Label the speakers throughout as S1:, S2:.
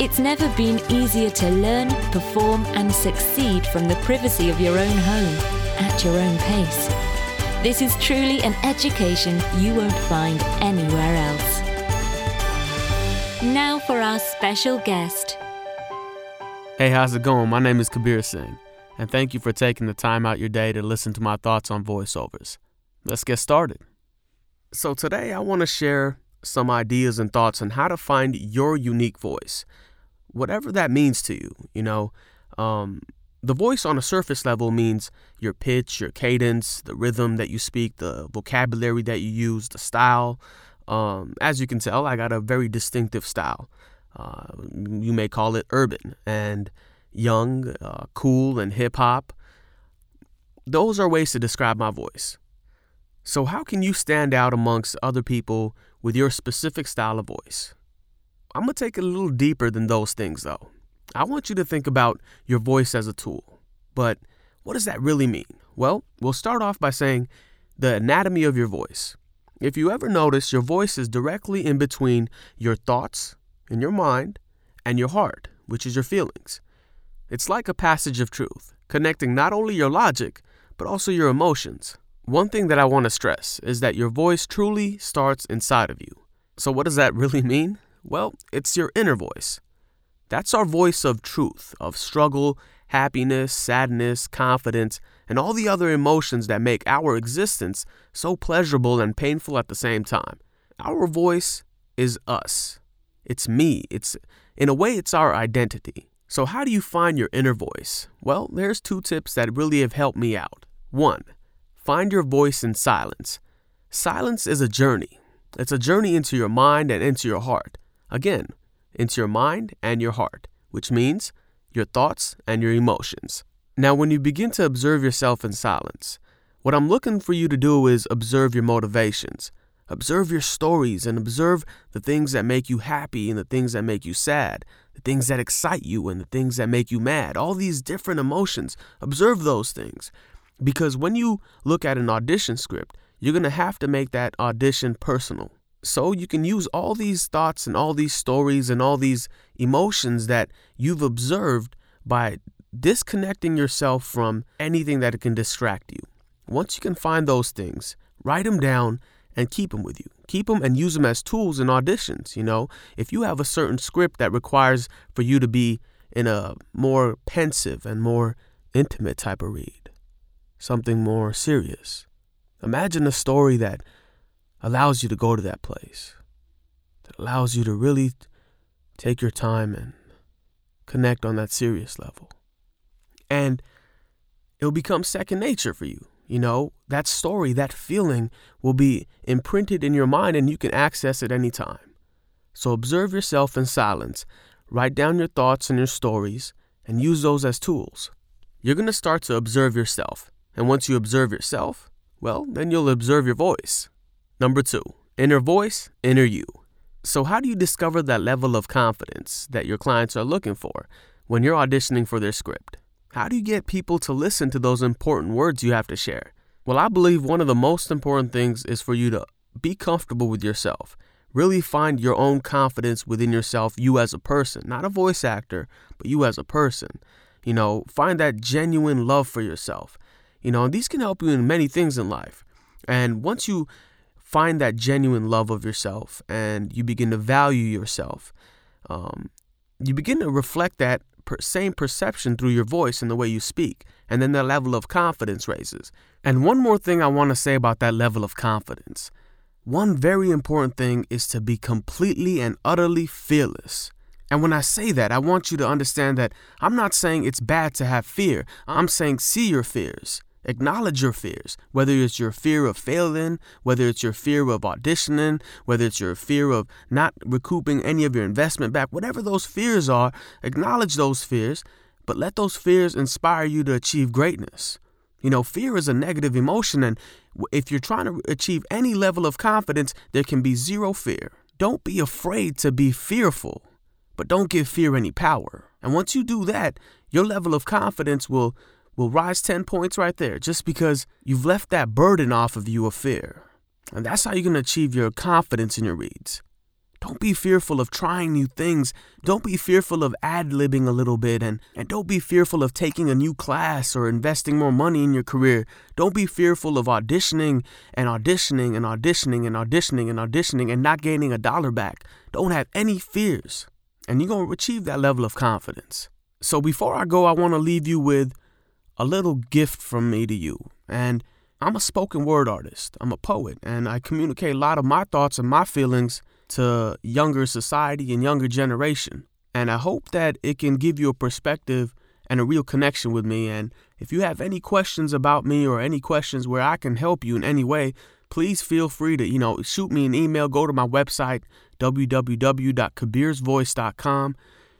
S1: It's never been easier to learn, perform, and succeed from the privacy of your own home at your own pace. This is truly an education you won't find anywhere else. Now for our special guest.
S2: Hey, how's it going? My name is Kabir Singh, and thank you for taking the time out your day to listen to my thoughts on voiceovers. Let's get started. So, today I want to share some ideas and thoughts on how to find your unique voice, whatever that means to you. You know, um, the voice on a surface level means your pitch, your cadence, the rhythm that you speak, the vocabulary that you use, the style. Um, as you can tell, I got a very distinctive style. Uh, you may call it urban and young, uh, cool, and hip hop. Those are ways to describe my voice. So, how can you stand out amongst other people with your specific style of voice? I'm going to take it a little deeper than those things, though. I want you to think about your voice as a tool. But what does that really mean? Well, we'll start off by saying the anatomy of your voice. If you ever notice, your voice is directly in between your thoughts in your mind and your heart, which is your feelings. It's like a passage of truth, connecting not only your logic, but also your emotions. One thing that I want to stress is that your voice truly starts inside of you. So, what does that really mean? Well, it's your inner voice. That's our voice of truth, of struggle, happiness, sadness, confidence, and all the other emotions that make our existence so pleasurable and painful at the same time. Our voice is us. It's me. It's in a way it's our identity. So how do you find your inner voice? Well, there's two tips that really have helped me out. 1. Find your voice in silence. Silence is a journey. It's a journey into your mind and into your heart. Again, into your mind and your heart, which means your thoughts and your emotions. Now, when you begin to observe yourself in silence, what I'm looking for you to do is observe your motivations. Observe your stories and observe the things that make you happy and the things that make you sad, the things that excite you and the things that make you mad. All these different emotions. Observe those things. Because when you look at an audition script, you're going to have to make that audition personal. So you can use all these thoughts and all these stories and all these emotions that you've observed by disconnecting yourself from anything that can distract you. Once you can find those things, write them down and keep them with you. Keep them and use them as tools in auditions. You know, if you have a certain script that requires for you to be in a more pensive and more intimate type of read, something more serious. Imagine a story that allows you to go to that place, that allows you to really take your time and connect on that serious level. And it'll become second nature for you. You know, that story, that feeling will be imprinted in your mind and you can access it anytime. So observe yourself in silence, write down your thoughts and your stories, and use those as tools. You're going to start to observe yourself. And once you observe yourself, well, then you'll observe your voice. Number two, inner voice, inner you. So, how do you discover that level of confidence that your clients are looking for when you're auditioning for their script? How do you get people to listen to those important words you have to share? Well, I believe one of the most important things is for you to be comfortable with yourself. Really find your own confidence within yourself, you as a person, not a voice actor, but you as a person. You know, find that genuine love for yourself. You know, and these can help you in many things in life. And once you find that genuine love of yourself and you begin to value yourself, um, you begin to reflect that per- same perception through your voice and the way you speak. And then the level of confidence raises. And one more thing I want to say about that level of confidence. One very important thing is to be completely and utterly fearless. And when I say that, I want you to understand that I'm not saying it's bad to have fear. I'm saying see your fears. Acknowledge your fears, whether it's your fear of failing, whether it's your fear of auditioning, whether it's your fear of not recouping any of your investment back, whatever those fears are, acknowledge those fears, but let those fears inspire you to achieve greatness. You know, fear is a negative emotion, and if you're trying to achieve any level of confidence, there can be zero fear. Don't be afraid to be fearful, but don't give fear any power. And once you do that, your level of confidence will will rise 10 points right there just because you've left that burden off of you of fear. And that's how you're going to achieve your confidence in your reads. Don't be fearful of trying new things. Don't be fearful of ad libbing a little bit. And, and don't be fearful of taking a new class or investing more money in your career. Don't be fearful of auditioning and auditioning and auditioning and auditioning and auditioning and not gaining a dollar back. Don't have any fears. And you're going to achieve that level of confidence. So before I go, I want to leave you with a little gift from me to you. And I'm a spoken word artist, I'm a poet, and I communicate a lot of my thoughts and my feelings to younger society and younger generation. And I hope that it can give you a perspective and a real connection with me. And if you have any questions about me or any questions where I can help you in any way, please feel free to, you know, shoot me an email, go to my website, www.kabirsvoice.com,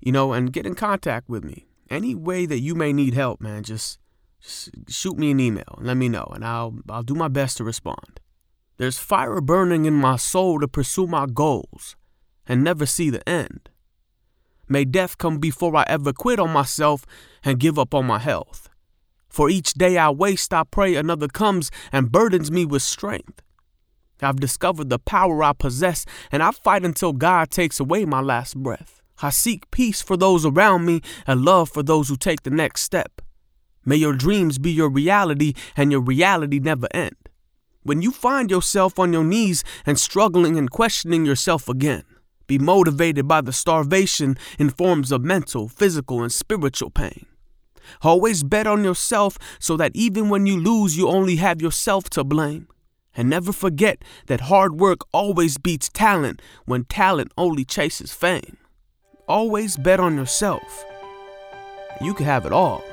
S2: you know, and get in contact with me. Any way that you may need help, man, just, just shoot me an email and let me know, and I'll I'll do my best to respond. There's fire burning in my soul to pursue my goals and never see the end. May death come before I ever quit on myself and give up on my health. For each day I waste, I pray another comes and burdens me with strength. I've discovered the power I possess, and I fight until God takes away my last breath. I seek peace for those around me and love for those who take the next step. May your dreams be your reality and your reality never end when you find yourself on your knees and struggling and questioning yourself again. Be motivated by the starvation in forms of mental, physical, and spiritual pain. Always bet on yourself so that even when you lose, you only have yourself to blame. And never forget that hard work always beats talent when talent only chases fame. Always bet on yourself. You can have it all.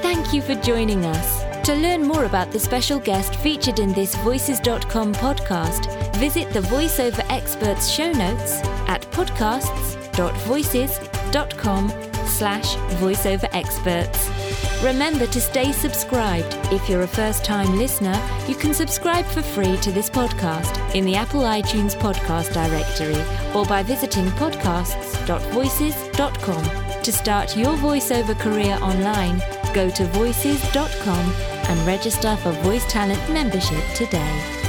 S1: Thank you for joining us. To learn more about the special guest featured in this Voices.com podcast, visit the VoiceOver Experts show notes at podcasts.voices.com slash voiceover experts. Remember to stay subscribed. If you're a first time listener, you can subscribe for free to this podcast in the Apple iTunes podcast directory or by visiting podcasts.voices.com. To start your voiceover career online, go to voices.com and register for Voice Talent membership today.